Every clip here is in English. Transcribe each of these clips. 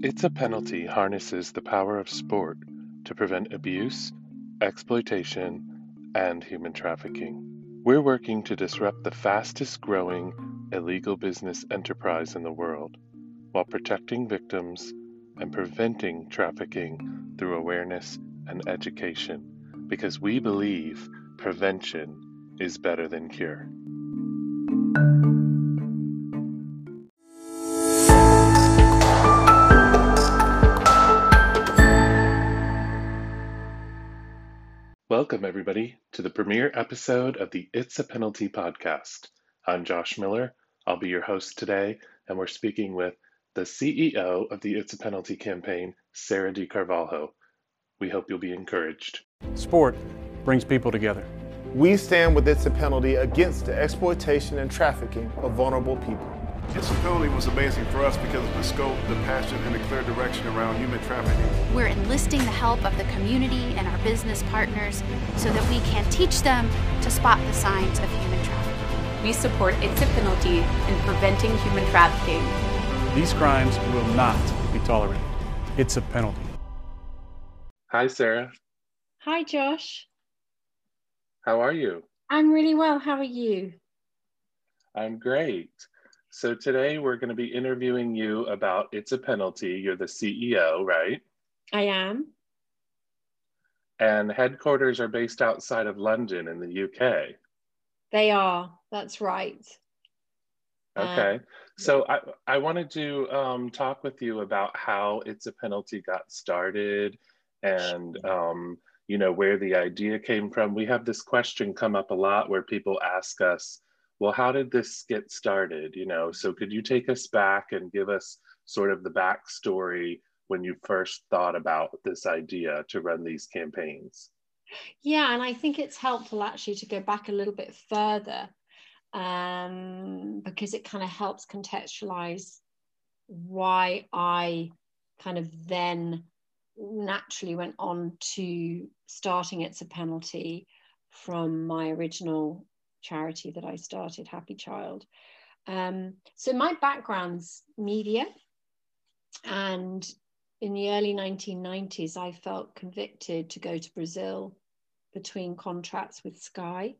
It's a Penalty harnesses the power of sport to prevent abuse, exploitation, and human trafficking. We're working to disrupt the fastest growing illegal business enterprise in the world while protecting victims and preventing trafficking through awareness and education because we believe prevention is better than cure. Welcome, everybody, to the premiere episode of the It's a Penalty podcast. I'm Josh Miller. I'll be your host today, and we're speaking with the CEO of the It's a Penalty campaign, Sarah de Carvalho. We hope you'll be encouraged. Sport brings people together. We stand with It's a Penalty against the exploitation and trafficking of vulnerable people. It's a was amazing for us because of the scope, the passion, and the clear direction around human trafficking. We're enlisting the help of the community and our business partners so that we can teach them to spot the signs of human trafficking. We support It's a Penalty in preventing human trafficking. These crimes will not be tolerated. It's a penalty. Hi, Sarah. Hi, Josh. How are you? I'm really well. How are you? I'm great. So today we're going to be interviewing you about It's a Penalty. You're the CEO, right? I am. And headquarters are based outside of London in the UK. They are. That's right. Okay. Um, so I, I wanted to um, talk with you about how It's a Penalty got started and, um, you know, where the idea came from. We have this question come up a lot where people ask us, well, how did this get started? You know, so could you take us back and give us sort of the backstory when you first thought about this idea to run these campaigns? Yeah, and I think it's helpful actually to go back a little bit further um, because it kind of helps contextualize why I kind of then naturally went on to starting It's a Penalty from my original charity that I started, Happy Child. Um, so my background's media, and in the early 1990s, I felt convicted to go to Brazil between contracts with Sky.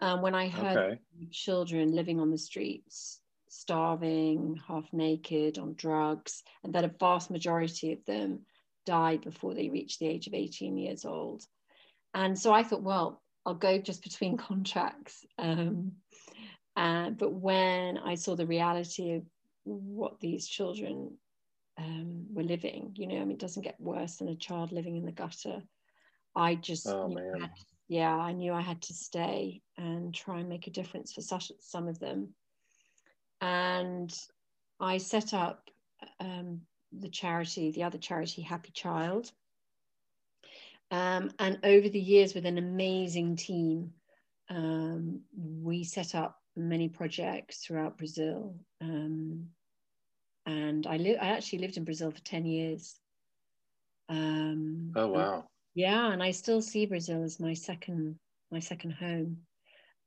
Um, when I heard Okay. children living on the streets, starving, half naked, on drugs, and that a vast majority of them died before they reached the age of 18 years old. And so I thought, well, I'll go just between contracts. Um, uh, but when I saw the reality of what these children um, were living, you know, I mean, it doesn't get worse than a child living in the gutter. I just, Oh, I had- yeah, I knew I had to stay and try and make a difference for such, some of them. And I set up um, the charity, the other charity, Happy Child. Um, and over the years, with an amazing team, um, we set up many projects throughout Brazil. Um, and I, li- I actually lived in Brazil for 10 years. Um, Oh, wow. yeah, and I still see Brazil as my second my second home.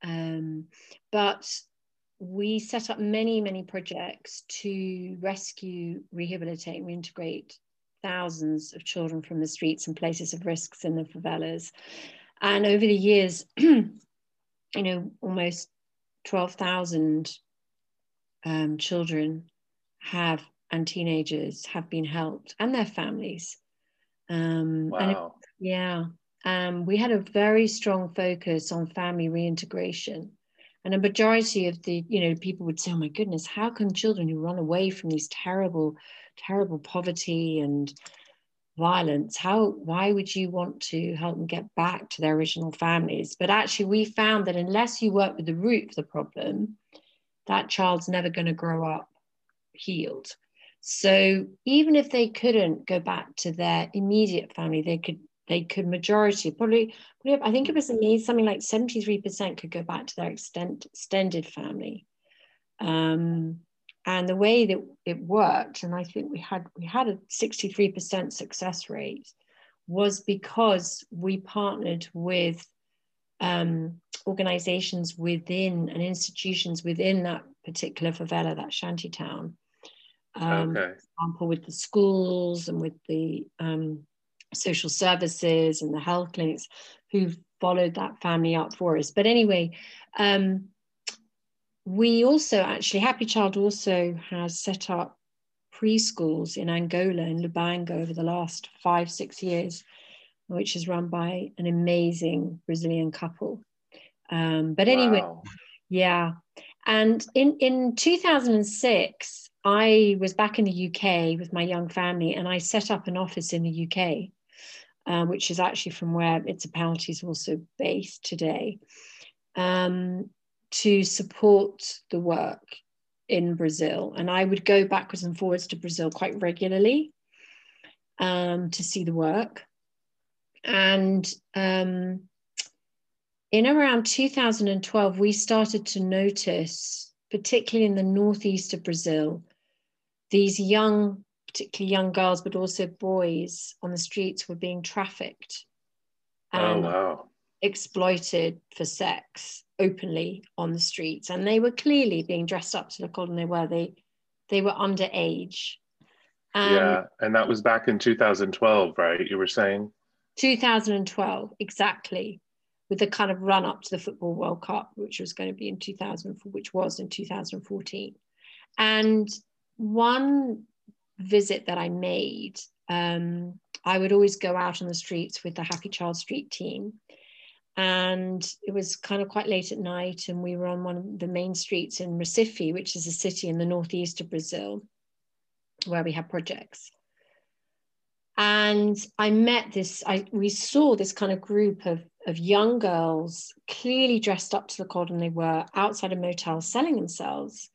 Um, but we set up many many projects to rescue, rehabilitate, and reintegrate thousands of children from the streets and places of risks in the favelas. And over the years, you know, almost twelve thousand um, children have and teenagers have been helped, and their families. Um, and it- Wow. yeah. Um, we had a very strong focus on family reintegration. And a majority of the, you know, people would say, oh my goodness, how can children who run away from these terrible, terrible poverty and violence, how, why would you want to help them get back to their original families? But actually, we found that unless you work with the root of the problem, that child's never going to grow up healed. So even if they couldn't go back to their immediate family, they could they could majority probably, probably I think it was amazing something like 73% could go back to their extent, extended family. Um, and the way that it worked, and I think we had we had a 63% success rate, was because we partnered with um, organizations within and institutions within that particular favela, that shanty town. Um, okay. example, with the schools and with the um, social services and the health clinics who followed that family up for us. But anyway, um, we also actually, Happy Child also has set up preschools in Angola, in Lubango, over the last five, six years, which is run by an amazing Brazilian couple. Um, but anyway, Wow. yeah. And in, in 2006, I was back in the UK with my young family and I set up an office in the UK, um, which is actually from where It's a Penalty is also based today, um, to support the work in Brazil. And I would go backwards and forwards to Brazil quite regularly um, to see the work. And um, in around 2012, we started to notice, particularly in the northeast of Brazil, these young, particularly young girls, but also boys on the streets were being trafficked Oh wow. Exploited for sex openly on the streets. And they were clearly being dressed up to look older than they were. They, they were underage. Um, yeah, and that was back in 2012, right? You were saying. 2012, exactly, with the kind of run up to the Football World Cup, which was going to be in 2004, which was in 2014. And one visit that I made, um, I would always go out on the streets with the Happy Child Street team. And it was kind of quite late at night, and we were on one of the main streets in Recife, which is a city in the northeast of Brazil, where we have projects and I met this. I we saw this kind of group of of young girls, clearly dressed up to the cod, and they were outside a motel selling themselves.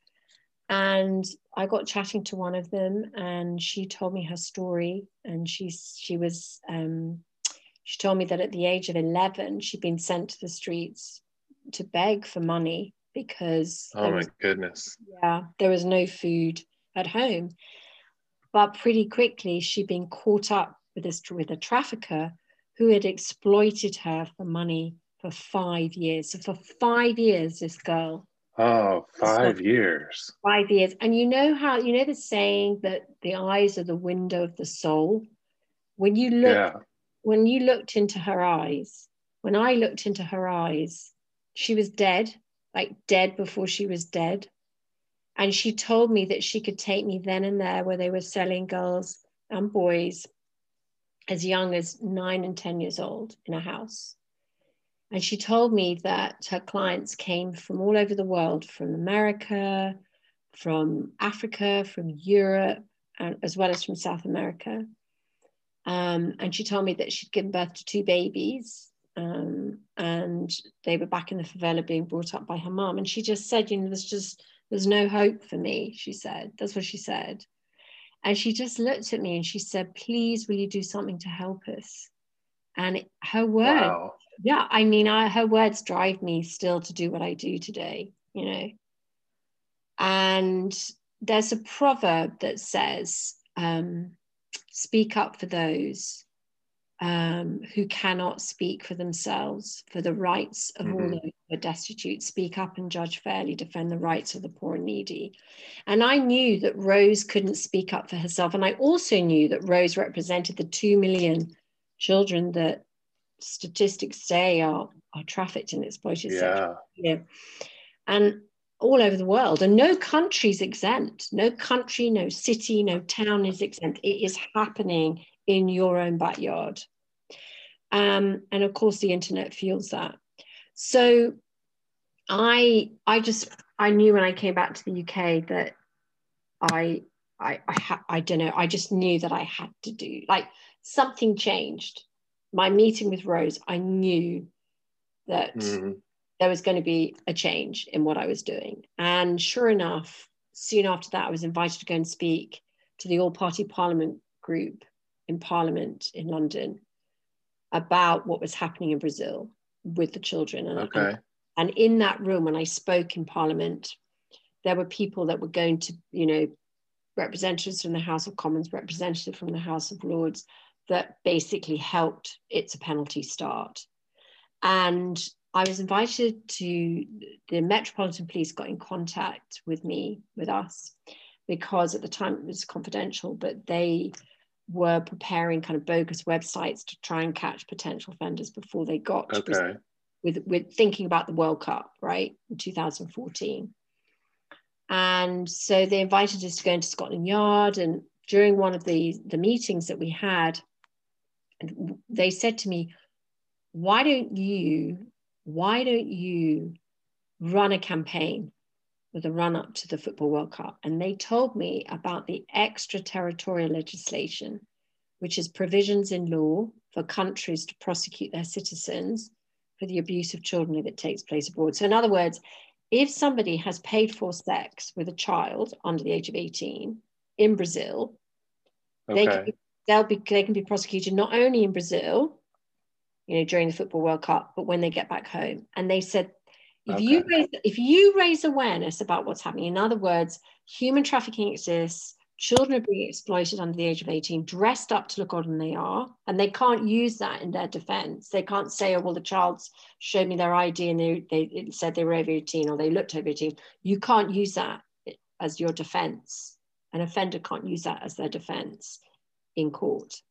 And I got chatting to one of them, and she told me her story. And she she was um, she told me that at the age of eleven, she'd been sent to the streets to beg for money because Oh my was goodness. yeah, there was no food at home. But pretty quickly, she'd been caught up with this with a trafficker who had exploited her for money for five years. So for five years, this girl, Oh, five years. five years. And you know how you know the saying that the eyes are the window of the soul. When you look, Yeah. When you looked into her eyes, when I looked into her eyes, she was dead, like dead before she was dead. And she told me that she could take me then and there where they were selling girls and boys as young as nine and 10 years old in a house. And she told me that her clients came from all over the world, from America, from Africa, from Europe, and as well as from South America. Um, and she told me that she'd given birth to two babies um, and they were back in the favela being brought up by her mom. And she just said, you know, there's just, there's no hope for me, she said. That's what she said. And she just looked at me and she said, please, will you do something to help us? And it, her word, Wow. yeah, I mean, I, her words drive me still to do what I do today, you know. And there's a proverb that says, um, speak up for those um, who cannot speak for themselves, for the rights of all Mhm. those who are destitute. Speak up and judge fairly, defend the rights of the poor and needy. And I knew that Rose couldn't speak up for herself. And I also knew that Rose represented the 2 million children that statistics say are, are trafficked and exploited Yeah. yeah. and all over the world. And no country's exempt. No country, no city, no town is exempt. It is happening in your own backyard. Um, and of course, the internet fuels that. So I I just I knew when I came back to the UK that I I I, ha- I don't know I just knew that I had to do like something changed. My meeting with Rose, I knew that Mhm. There was going to be a change in what I was doing. And sure enough, soon after that, I was invited to go and speak to the All Party Parliament group in Parliament in London about what was happening in Brazil with the children. And, Okay. and, and in that room, when I spoke in Parliament, there were people that were going to, you know, representatives from the House of Commons, representative from the House of Lords, that basically helped It's a Penalty start. And I was invited to the Metropolitan Police got in contact with me, with us, because at the time it was confidential, but they were preparing kind of bogus websites to try and catch potential offenders before they got okay. with with thinking about the World Cup, right, in 2014. And so they invited us to go into Scotland Yard. And during one of the, the meetings that we had, they said to me, why don't you, why don't you run a campaign with a run up to the Football World Cup? And they told me about the extraterritorial legislation, which is provisions in law for countries to prosecute their citizens for the abuse of children if it takes place abroad. So, in other words, if somebody has paid for sex with a child under the age of 18 in Brazil, okay. they, can they'll be, they can be prosecuted not only in Brazil, you know, during the Football World Cup, but when they get back home. And they said, if okay. you raise, if you raise awareness about what's happening, in other words, human trafficking exists, children are being exploited under the age of 18, dressed up to look older than they are, and they can't use that in their defense. They can't say, oh, well, the child's showed me their ID and they, they said they were over 18 or they looked over 18. You can't use that as your defense. An offender can't use that as their defense in court.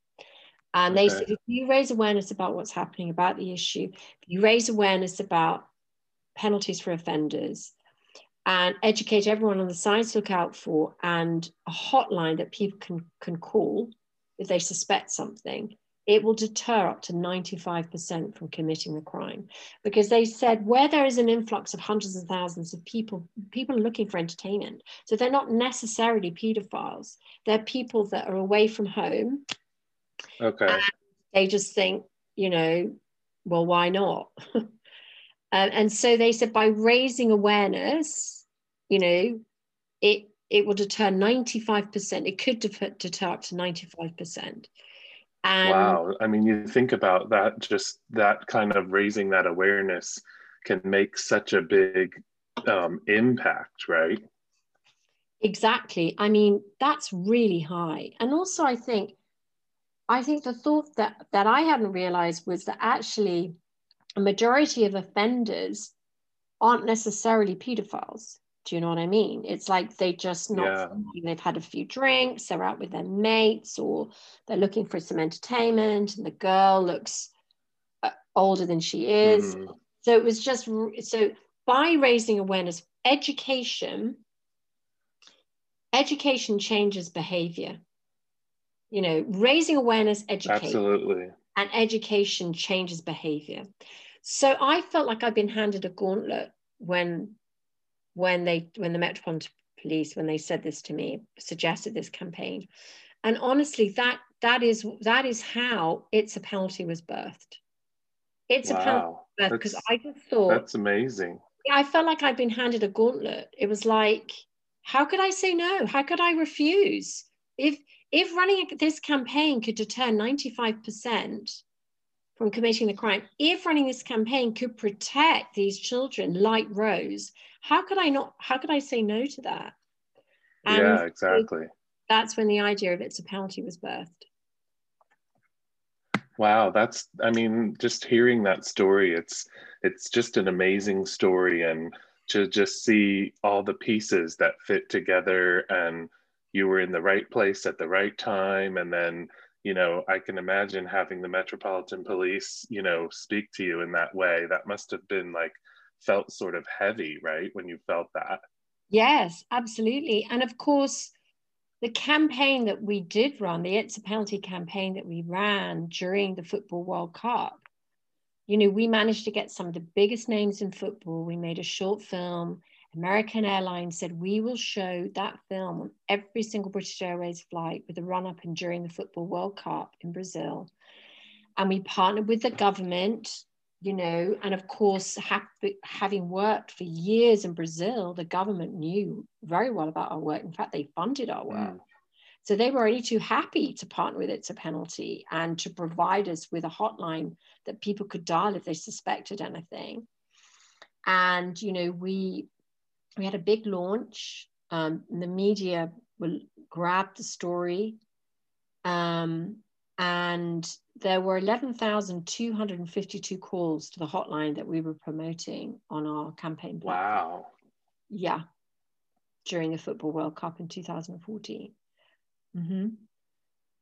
And okay. they said, if you raise awareness about what's happening, about the issue, if you raise awareness about penalties for offenders, and educate everyone on the signs to look out for and a hotline that people can, can call if they suspect something, it will deter up to 95% from committing the crime. Because they said where there is an influx of hundreds of thousands of people, people are looking for entertainment. So they're not necessarily pedophiles. They're people that are away from home. Okay. they just think, you know, well, why not? um, and so they said by raising awareness, you know, it it will deter 95%. It could deter, deter up to 95%. And wow. I mean, you think about that, just that kind of raising that awareness can make such a big um, impact, right? Exactly. I mean, that's really high. And also, I think, I think the thought that that I hadn't realized was that actually a majority of offenders aren't necessarily pedophiles. Do you know what I mean? It's like they just not yeah. they've had a few drinks, they're out with their mates, or they're looking for some entertainment, and the girl looks uh, older than she is. Mm. So it was just so by raising awareness, education, education changes behavior. You know, raising awareness, education, absolutely, and education changes behavior. So I felt like I've been handed a gauntlet when when they when the Metropolitan Police when they said this to me suggested this campaign, and honestly that that is that is how it's a penalty was birthed. It's wow. a penalty because I just thought that's amazing. I felt like I'd been handed a gauntlet. It was like, how could I say no? How could I refuse? If if running this campaign could deter 95% from committing the crime, if running this campaign could protect these children like Rose, how could I not, how could I say no to that? And yeah, exactly. That's when the idea of it's a penalty was birthed. Wow, that's I mean, just hearing that story, it's it's just an amazing story and to just see all the pieces that fit together and you were in the right place at the right time and then you know i can imagine having the metropolitan police you know speak to you in that way that must have been like felt sort of heavy, right? When you felt that. Yes, absolutely. And of course, the campaign that we did run, the It's a Penalty campaign that we ran during the Football World Cup, you know, we managed to get some of the biggest names in football. We made a short film. American Airlines said we will show that film on every single British Airways flight with the run up and during the Football World Cup in Brazil. And we partnered with the government you know, and of course, ha- having worked for years in Brazil, the government knew very well about our work. In fact, they funded our work. Mm. So they were only too happy to partner with It's a Penalty and to provide us with a hotline that people could dial if they suspected anything. And, you know, we we had a big launch. Um, the media will grab the story. Um, and there were 11,252 calls to the hotline that we were promoting on our campaign. Platform. Wow. Yeah, during the Football World Cup in 2014. Mm-hmm.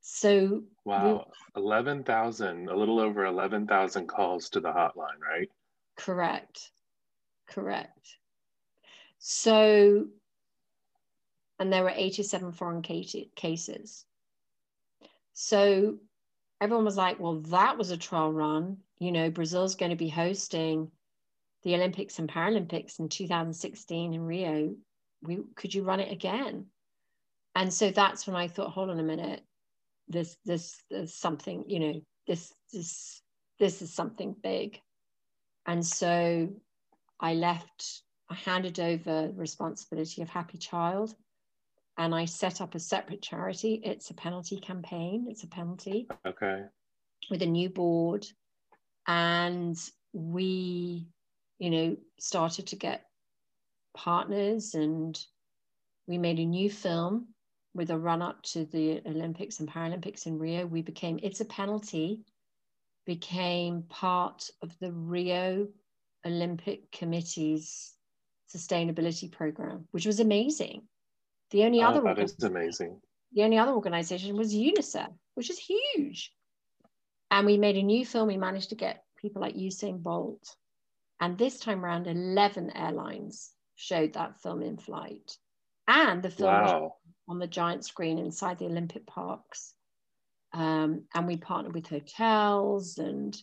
So, wow, we, 11,000, a little over 11,000 calls to the hotline, right? Correct. Correct. So, and there were 87 foreign cases. So everyone was like, well, that was a trial run. You know, Brazil's going to be hosting the Olympics and Paralympics in 2016 in Rio. We, could you run it again? And so that's when I thought, hold on a minute, this, this, is something, you know, this, this, this is something big. And so I left, I handed over responsibility of Happy Child and I set up a separate charity. It's a penalty campaign. It's a penalty. Okay. With a new board. And we, you know, started to get partners and we made a new film with a run up to the Olympics and Paralympics in Rio. We became It's a Penalty, became part of the Rio Olympic Committee's sustainability program, which was amazing the only oh, other that is amazing. The only other organization was UNICEF, which is huge. And we made a new film. We managed to get people like Usain Bolt. And this time around, 11 airlines showed that film in flight. And the film wow. on the giant screen inside the Olympic parks. Um, and we partnered with hotels and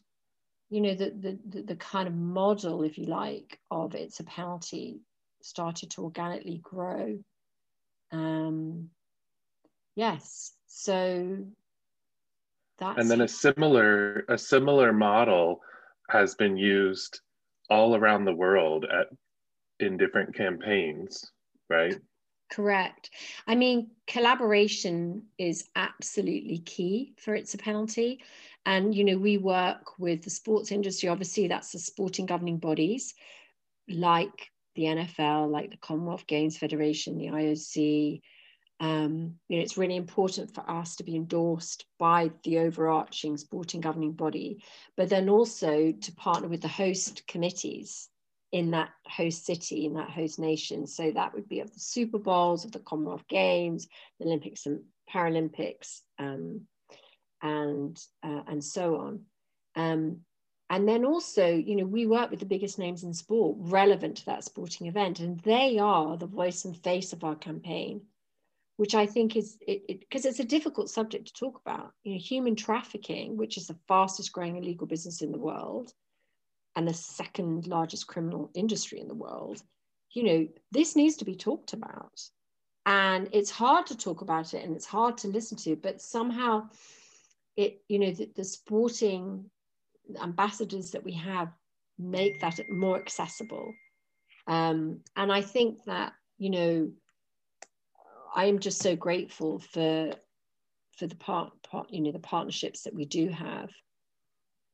you know the, the, the the kind of model if you like of it's a penalty started to organically grow um, yes, so that's and then a similar a similar model has been used all around the world at in different campaigns, right? Correct. I mean, collaboration is absolutely key for it's a penalty. And, you know, we work with the sports industry. Obviously, that's the sporting governing bodies like the NFL, like the Commonwealth Games Federation, the IOC. Um, you know, it's really important for us to be endorsed by the overarching sporting governing body, but then also to partner with the host committees in that host city, in that host nation. So that would be of the Super Bowls, of the Commonwealth Games, the Olympics and Paralympics, um, and uh, and so on. Um, and then also, you know, we work with the biggest names in sport relevant to that sporting event, and they are the voice and face of our campaign, which I think is it because it, it's a difficult subject to talk about. You know, human trafficking, which is the fastest growing illegal business in the world, and the second largest criminal industry in the world. You know, this needs to be talked about, and it's hard to talk about it, and it's hard to listen to, but somehow, it you know the, the sporting ambassadors that we have make that more accessible. Um, and I think that, you know, I am just so grateful for for the part, part, you know, the partnerships that we do have.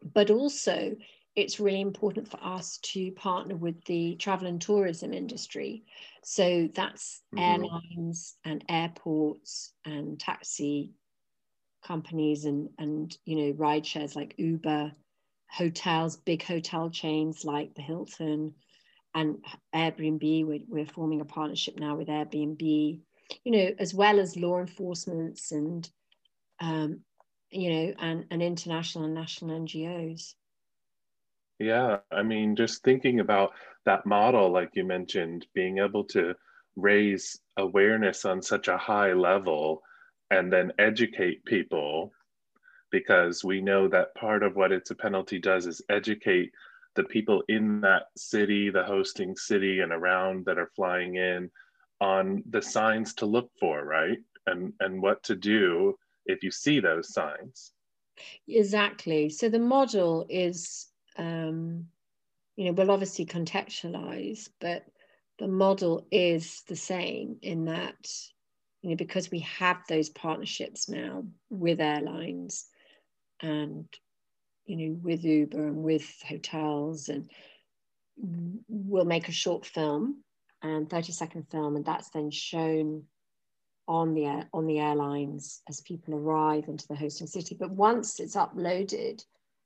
But also, it's really important for us to partner with the travel and tourism industry. So that's mm-hmm. airlines and airports and taxi companies and and you know ride shares like Uber hotels, big hotel chains like the Hilton and Airbnb. We're, we're forming a partnership now with Airbnb, you know, as well as law enforcements and, um, you know, and, and international and national NGOs. Yeah, I mean, just thinking about that model, like you mentioned, being able to raise awareness on such a high level and then educate people because we know that part of what it's a penalty does is educate the people in that city, the hosting city, and around that are flying in on the signs to look for, right? And and what to do if you see those signs. Exactly. So the model is, um, you know, we'll obviously contextualize, but the model is the same in that, you know, because we have those partnerships now with airlines and you know with uber and with hotels and we'll make a short film and 30 second film and that's then shown on the air, on the airlines as people arrive into the hosting city. But once it's uploaded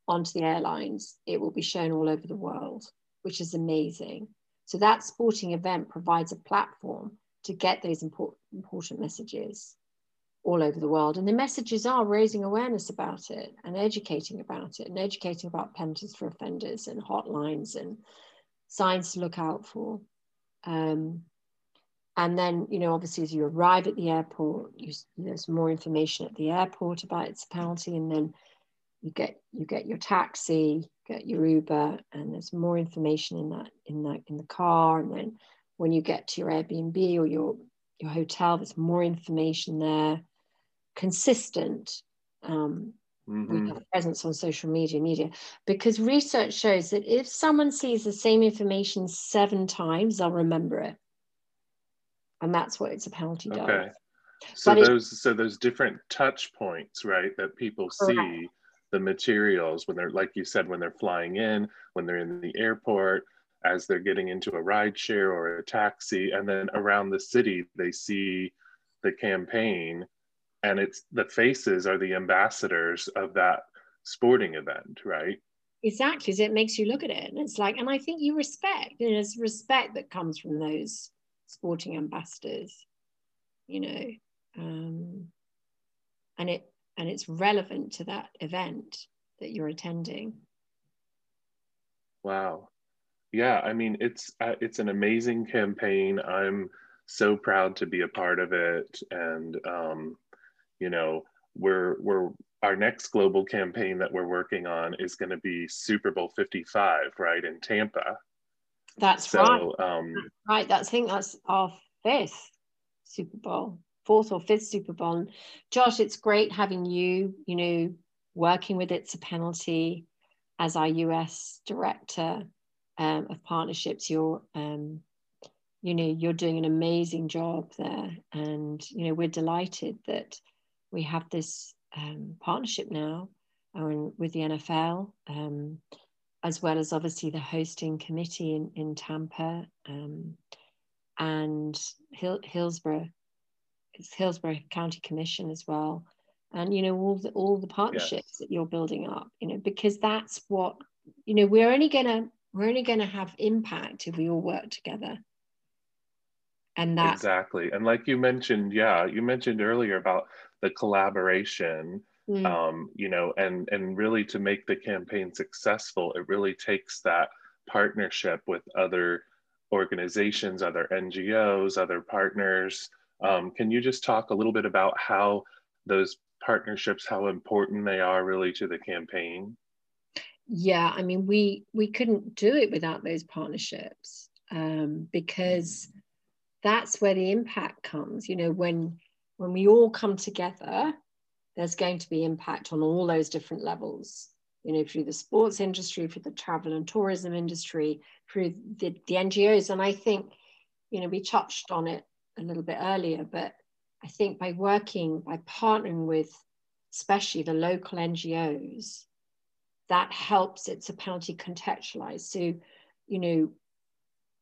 onto the airlines, it will be shown all over the world, which is amazing. So that sporting event provides a platform to get those important, important messages all over the world. And the messages are raising awareness about it and educating about it and educating about penalties for offenders and hotlines and signs to look out for. Um, and then, you know, obviously, as you arrive at the airport, you, there's more information at the airport about its penalty, and then you get you get your taxi, get your Uber, and there's more information in that in that in the car. And then when you get to your Airbnb or your your hotel, there's more information there, consistent. Um, mm-hmm. We have presence on social media, media, because research shows that if someone sees the same information seven times, they'll remember it and that's what it's a penalty does. Okay. So but those it, so those different touch points, right, that people correct. see the materials when they're like you said when they're flying in, when they're in the airport, as they're getting into a ride share or a taxi, and then around the city they see the campaign, and it's the faces are the ambassadors of that sporting event, right? Exactly. So it makes you look at it, and it's like, and I think you respect. You know, there's respect that comes from those sporting ambassadors, you know, um, and it and it's relevant to that event that you're attending. Wow, yeah, I mean it's uh, it's an amazing campaign. I'm so proud to be a part of it, and um, you know we're we're our next global campaign that we're working on is going to be Super Bowl 55, right in Tampa. That's so, right. Um, right. That's I think that's our fifth Super Bowl, fourth or fifth Super Bowl. And Josh, it's great having you. You know, working with It's a Penalty as our US director um, of partnerships. You're, um, you know, you're doing an amazing job there, and you know, we're delighted that we have this um, partnership now um, with the NFL. Um, as well as obviously the hosting committee in, in Tampa um, and Hill, Hillsborough, it's Hillsborough County Commission as well. And, you know, all the, all the partnerships yes. that you're building up, you know, because that's what, you know, we're only going to, we're only going to have impact if we all work together. And that exactly. And like you mentioned, yeah, you mentioned earlier about the collaboration mm. um, you know, and and really to make the campaign successful, it really takes that partnership with other organizations, other NGOs, other partners. Um, can you just talk a little bit about how those partnerships, how important they are really to the campaign? Yeah, I mean, we we couldn't do it without those partnerships um, because that's where the impact comes. You know, when when we all come together there's going to be impact on all those different levels you know through the sports industry through the travel and tourism industry through the, the ngos and i think you know we touched on it a little bit earlier but i think by working by partnering with especially the local ngos that helps it's a penalty contextualized so you know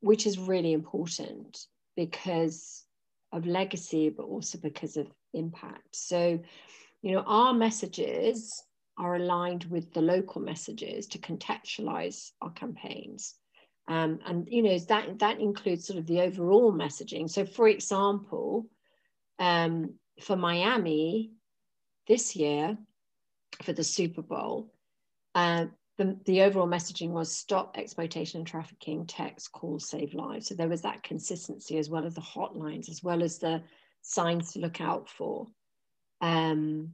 which is really important because of legacy but also because of impact so you know, our messages are aligned with the local messages to contextualize our campaigns. Um, and you know that that includes sort of the overall messaging. So, for example, um, for Miami this year for the Super Bowl, uh, the, the overall messaging was stop exploitation and trafficking, text, call, save lives. So there was that consistency as well as the hotlines, as well as the signs to look out for um,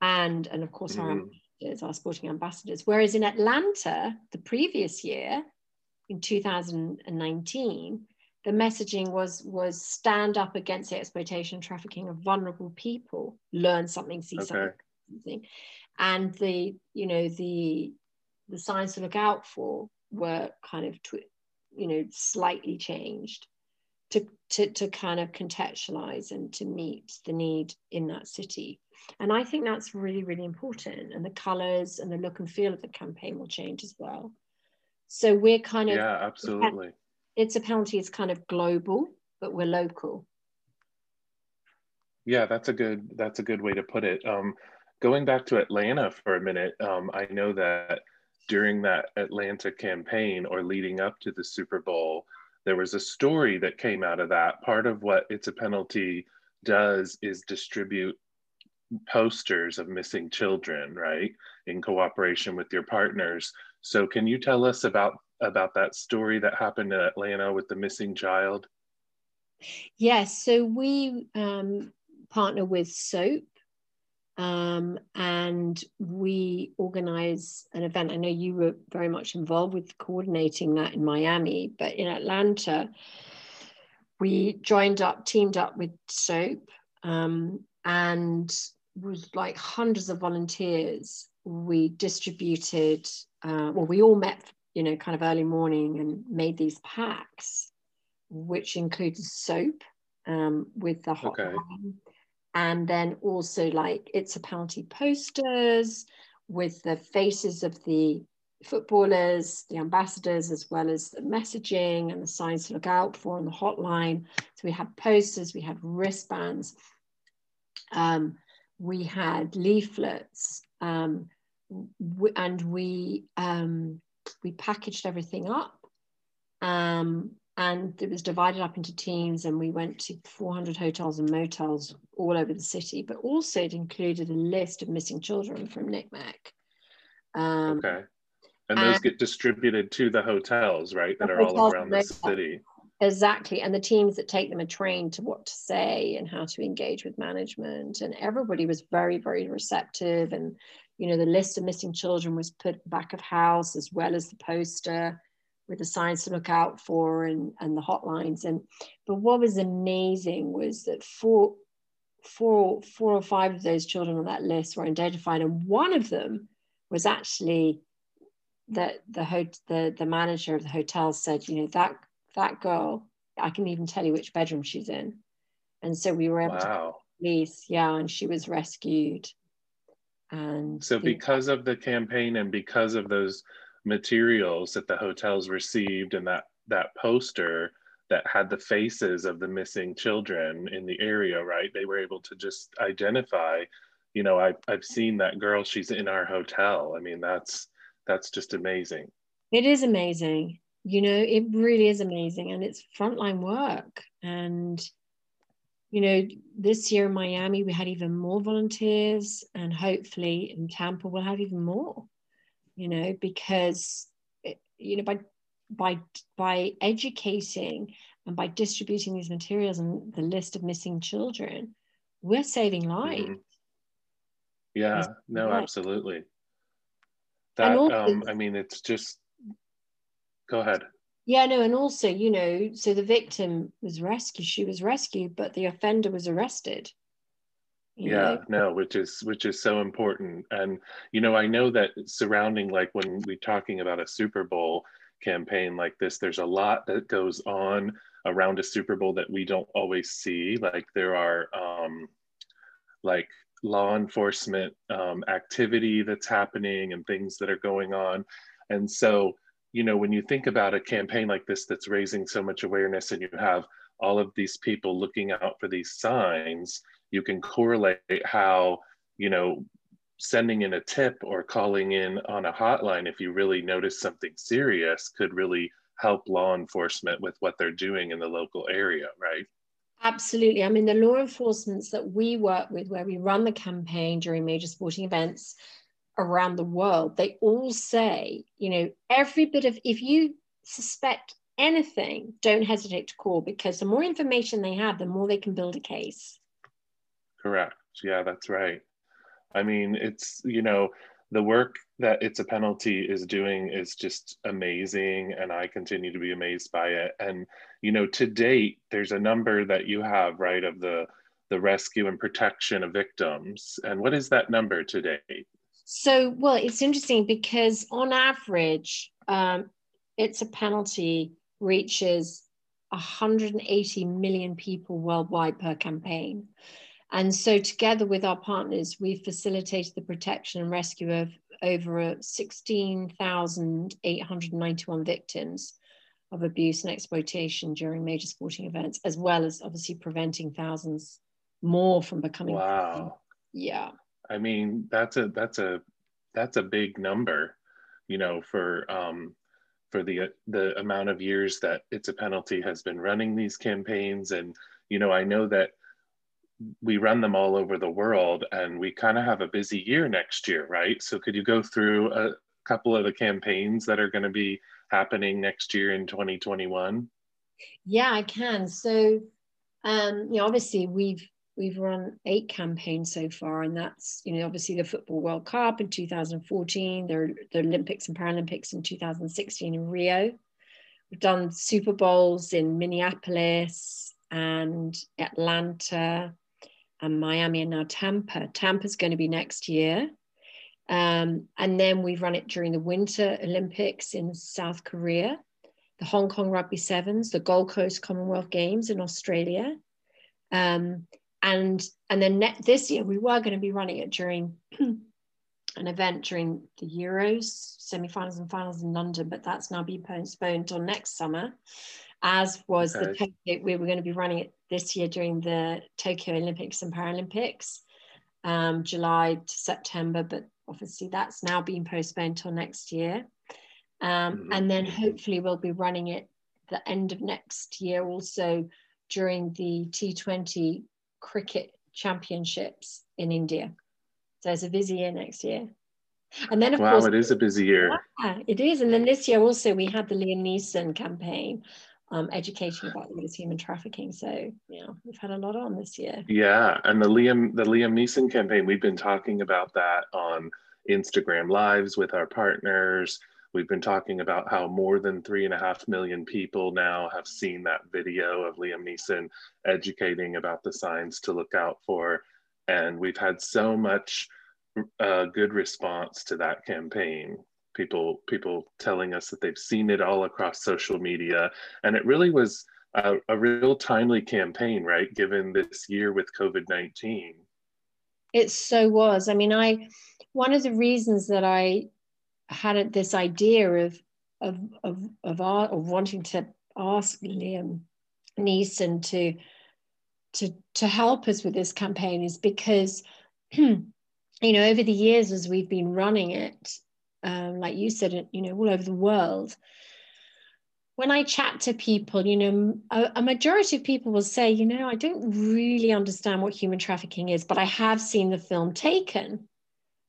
and and of course mm. our ambassadors, our sporting ambassadors. Whereas in Atlanta, the previous year, in 2019, the messaging was was stand up against the exploitation trafficking of vulnerable people, learn something, see okay. something, and the you know the the signs to look out for were kind of tw- you know slightly changed to, to, to kind of contextualize and to meet the need in that city. And I think that's really, really important. And the colors and the look and feel of the campaign will change as well. So we're kind of yeah, absolutely. It's a penalty. It's kind of global, but we're local. Yeah, that's a good that's a good way to put it. Um, going back to Atlanta for a minute, um, I know that during that Atlanta campaign or leading up to the Super Bowl, there was a story that came out of that. Part of what It's a Penalty does is distribute posters of missing children, right, in cooperation with your partners. So, can you tell us about about that story that happened in Atlanta with the missing child? Yes, so we um, partner with SOAP, um, and we organize an event. I know you were very much involved with coordinating that in Miami, but in Atlanta, we joined up, teamed up with SOAP, um, and with like hundreds of volunteers, we distributed. Uh, well, we all met, you know, kind of early morning and made these packs, which included soap um, with the hot Okay. And then also like it's a penalty posters with the faces of the footballers, the ambassadors, as well as the messaging and the signs to look out for on the hotline. So we had posters, we had wristbands, um, we had leaflets, um, and we um, we packaged everything up. And it was divided up into teams, and we went to 400 hotels and motels all over the city. But also, it included a list of missing children from NCMEC. Um, Okay. And those and- get distributed to the hotels, right, that are all around the city. Exactly. And the teams that take them are trained to what to say and how to engage with management. And everybody was very, very receptive. And, you know, the list of missing children was put back of house as well as the poster with the signs to look out for and, and the hotlines. And but what was amazing was that four, four, four or five of those children on that list were identified, and one of them was actually that the hot the the manager of the hotel said, you know, that that girl, I can even tell you which bedroom she's in. And so we were able to police, yeah, and she was rescued. And So the- because of the campaign and because of those materials that the hotels received and that that poster that had the faces of the missing children in the area, right? They were able to just identify, you know, I've I've seen that girl, she's in our hotel. I mean, that's that's just amazing. it is amazing. You know, it really is amazing. And it's frontline work. And, you know, this year in Miami, we had even more volunteers, and hopefully in Tampa, we'll have even more, you know, because, it, you know, by by by educating and by distributing these materials and the list of missing children, we're saving lives. Mhm. Yeah, no, absolutely. That also- um I mean it's just go ahead. Yeah, no, and also, you know, so the victim was rescued, she was rescued, but the offender was arrested. Yeah know? no which is which is so important. And you know i know that surrounding like when we're talking about a super bowl campaign like this there's a lot that goes on around a super bowl that we don't always see. Like there are um like law enforcement um, activity that's happening and things that are going on. And so you know when you think about a campaign like this that's raising so much awareness and you have all of these people looking out for these signs you can correlate how you know sending in a tip or calling in on a hotline if you really notice something serious could really help law enforcement with what they're doing in the local area right Absolutely. I mean, the law enforcements that we work with, where we run the campaign during major sporting events around the world, they all say, you know, every bit of, if you suspect anything, don't hesitate to call because the more information they have, the more they can build a case. correct. Yeah that's right. I mean it's you know the work that it's a penalty is doing is just amazing and i continue to be amazed by it. And you know to date there's a number that you have right of the the rescue and protection of victims. And what is that number to date? So, well, it's interesting because on average, um, it's a penalty reaches 180 million people worldwide per campaign. And so, together with our partners, we've facilitated the protection and rescue of over 16,891 victims of abuse and exploitation during major sporting events, as well as obviously preventing thousands more from becoming. Wow. Yeah. I mean, that's a that's a that's a big number, you know, for um, for the the amount of years that it's a penalty has been running these campaigns, and you know, I know that we run them all over the world, and we kind of have a busy year next year, right? So, could you go through a couple of the campaigns that are going to be happening next year in 2021? Yeah, I can. So, um, you know, obviously we've we've run eight campaigns so far, and that's you know obviously the Football World Cup in 2014, the the Olympics and Paralympics in 2016 in Rio. We've done Super Bowls in Minneapolis and Atlanta and Miami and now Tampa. Tampa's going to be next year. Um, and then we've run it during the Winter Olympics in South Korea, the Hong Kong Rugby Sevens, the Gold Coast Commonwealth Games in Australia. Um, and and then net, this year we were going to be running it during an event during the Euros semi-finals and finals in London, but that's now been postponed until next summer. As was okay. the Tokyo, we were going to be running it this year during the Tokyo Olympics and Paralympics, um, July to September, but obviously that's now been postponed till next year. Um, mm-hmm. And then hopefully we'll be running it the end of next year also during the T20 cricket championships in India. So it's a busy year next year. And then of wow, course it is a busy year. Yeah, it is. And then this year also we had the Liam Neeson campaign, um, educating about human trafficking. So yeah, we've had a lot on this year. Yeah, and the Liam the Liam Neeson campaign, we've been talking about that on Instagram lives with our partners. We've been talking about how more than three and a half million people now have seen that video of Liam Neeson educating about the signs to look out for. And we've had so much uh, good response to that campaign. People, people telling us that they've seen it all across social media. And it really was a, a real timely campaign, right? Given this year with COVID 19. It so was. I mean, I, one of the reasons that I had this idea of of of of, art, of wanting to ask Liam Neeson to to to help us with this campaign is because you know over the years as we've been running it um, like you said you know all over the world when I chat to people, you know, a, a, majority of people will say, you know, I don't really understand what human trafficking is, but I have seen the film Taken.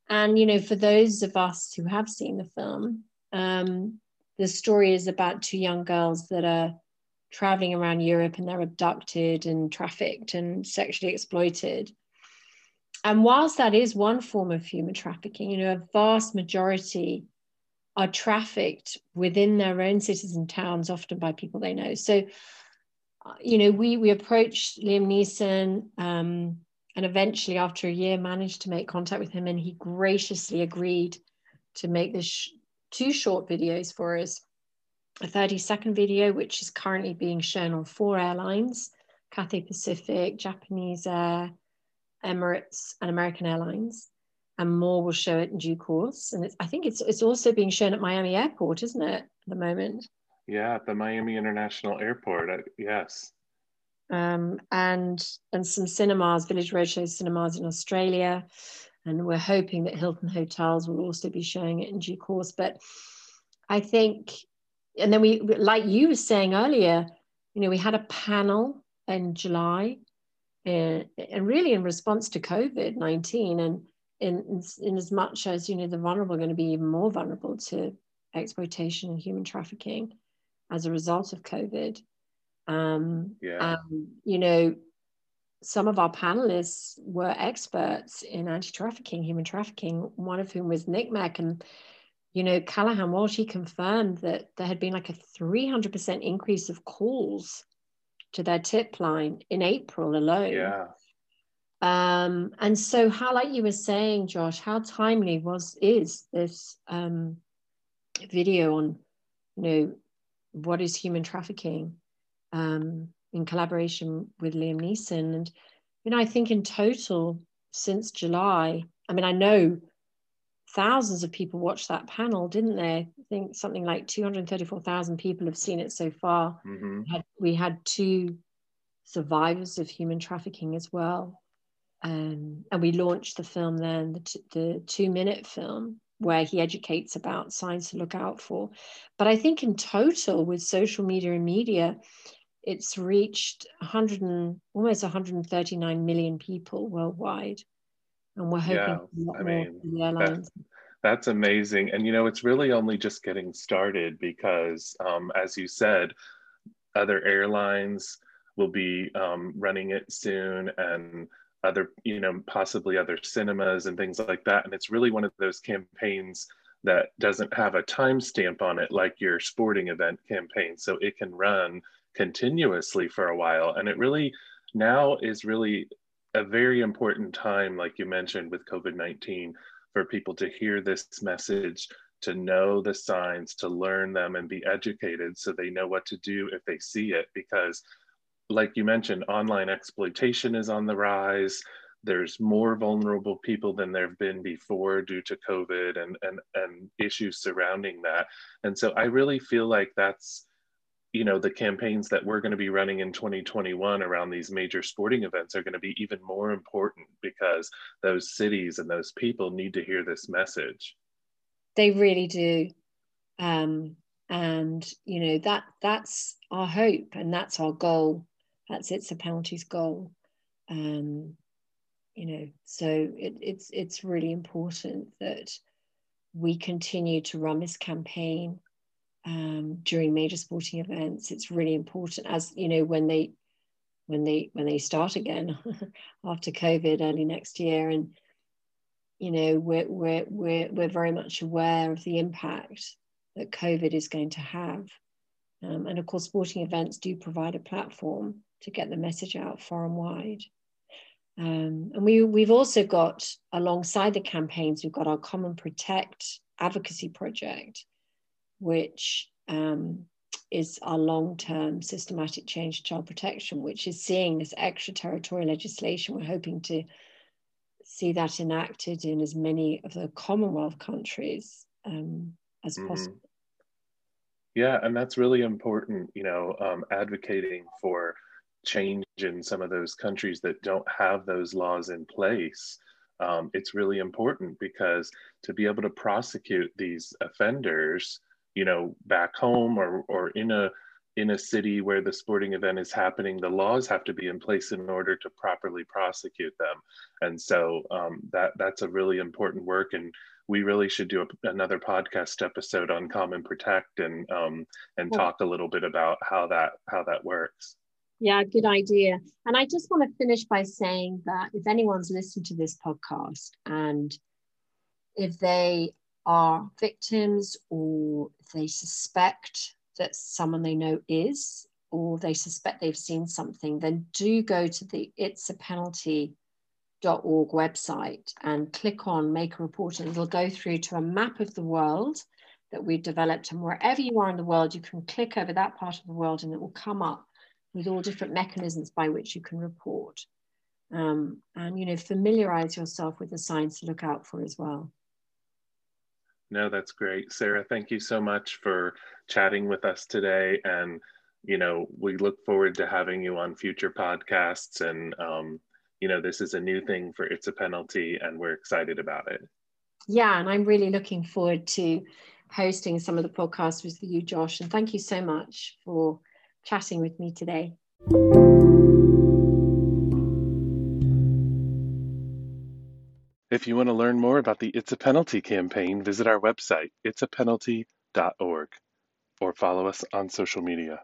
And, you know, for those of us who have seen the film, um, the story is about two young girls that are traveling around Europe and they're abducted and trafficked and sexually exploited. And whilst that is one form of human trafficking, you know, a vast majority are trafficked within their own cities and towns, often by people they know. So, uh, you know, we we approached Liam Neeson um, and eventually after a year managed to make contact with him and he graciously agreed to make this sh- two short videos for us. A 30 second video which is currently being shown on four airlines cathay pacific japanese air emirates and american airlines. And more will show it in due course. And i think it's, it's also being shown at miami airport isn't it at the moment? Yeah at the miami international airport uh, yes um, and and some cinemas, Village Roadshow cinemas in Australia, and we're hoping that Hilton Hotels will also be showing it in due course. But I think, and then we, like you were saying earlier, you know, we had a panel in July, uh, and really in response to COVID nineteen, and in, in as much as you know the vulnerable are going to be even more vulnerable to exploitation and human trafficking as a result of COVID. Um, yeah. Um, you know, some of our panelists were experts in anti-trafficking, human trafficking. One of whom was NCMEC, and you know, Callahan Walsh he confirmed that there had been like a 300% increase of calls to their tip line in April alone. Yeah. Um, and so, how, like you were saying, Josh, how timely was is this um, video on, you know, what is human trafficking? Um, in collaboration with Liam Neeson. And, you know, I think in total since July, I mean, I know thousands of people watched that panel, didn't they? I think something like 234,000 people have seen it so far. Mm-hmm. We, had, we had two survivors of human trafficking as well. Um, and we launched the film then, the, t- the two minute film, where he educates about signs to look out for. But I think in total, with social media and media, it's reached 100 and, almost 139 million people worldwide. And we're hoping Yeah, a lot I more mean, for the airlines. That's amazing. And you know, it's really only just getting started because, um, as you said, other airlines will be um, running it soon and other, you know, possibly other cinemas and things like that. And it's really one of those campaigns that doesn't have a timestamp on it like your sporting event campaign. So it can run continuously for a while. And it really now is really a very important time, like you mentioned with COVID 19, for people to hear this message, to know the signs, to learn them and be educated so they know what to do if they see it. Because, like you mentioned, online exploitation is on the rise. There's more vulnerable people than there have been before due to COVID and, and, and issues surrounding that. And so I really feel like that's you know the campaigns that we're going to be running in 2021 around these major sporting events are going to be even more important because those cities and those people need to hear this message They really do. Um, and you know that that's our hope and that's our goal. That's it's a penalties goal. Um, you know, so it, it's it's really important that we continue to run this campaign um, during major sporting events. It's really important, as you know, when they when they when they start again after COVID early next year, and you know we're we're we're we're very much aware of the impact that COVID is going to have, um, and of course, sporting events do provide a platform to get the message out far and wide. Um, and we, we've also got, alongside the campaigns, we've got our Common Protect advocacy project, which um, is our long term systematic change to child protection, which is seeing this extraterritorial legislation. We're hoping to see that enacted in as many of the Commonwealth countries um, as Mhm. possible. yeah and that's really important you know um, advocating for change in some of those countries that don't have those laws in place um, it's really important because to be able to prosecute these offenders you know back home or or in a in a city where the sporting event is happening the laws have to be in place in order to properly prosecute them and so um, that that's a really important work and we really should do a, another podcast episode on common protect and um, and Yeah. talk a little bit about how that how that works Yeah, good idea. And I just want to finish by saying that if anyone's listened to this podcast and if they are victims or they suspect that someone they know is, or they suspect they've seen something, then do go to the It's a Penalty org website and click on make a report. And it'll go through to a map of the world that we've developed. And wherever you are in the world you can click over that part of the world and it will come up with all different mechanisms by which you can report. Um, and you know familiarize yourself with the signs to look out for as well no that's great sarah. Thank you so much for chatting with us today. And you know we look forward to having you on future podcasts. And um, you know this is a new thing for it's a penalty and we're excited about it. Yeah and i'm really looking forward to hosting some of the podcasts with you josh. And thank you so much for chatting with me today if you want to learn more about the it's a penalty campaign visit our website it'sapenalty.org or follow us on social media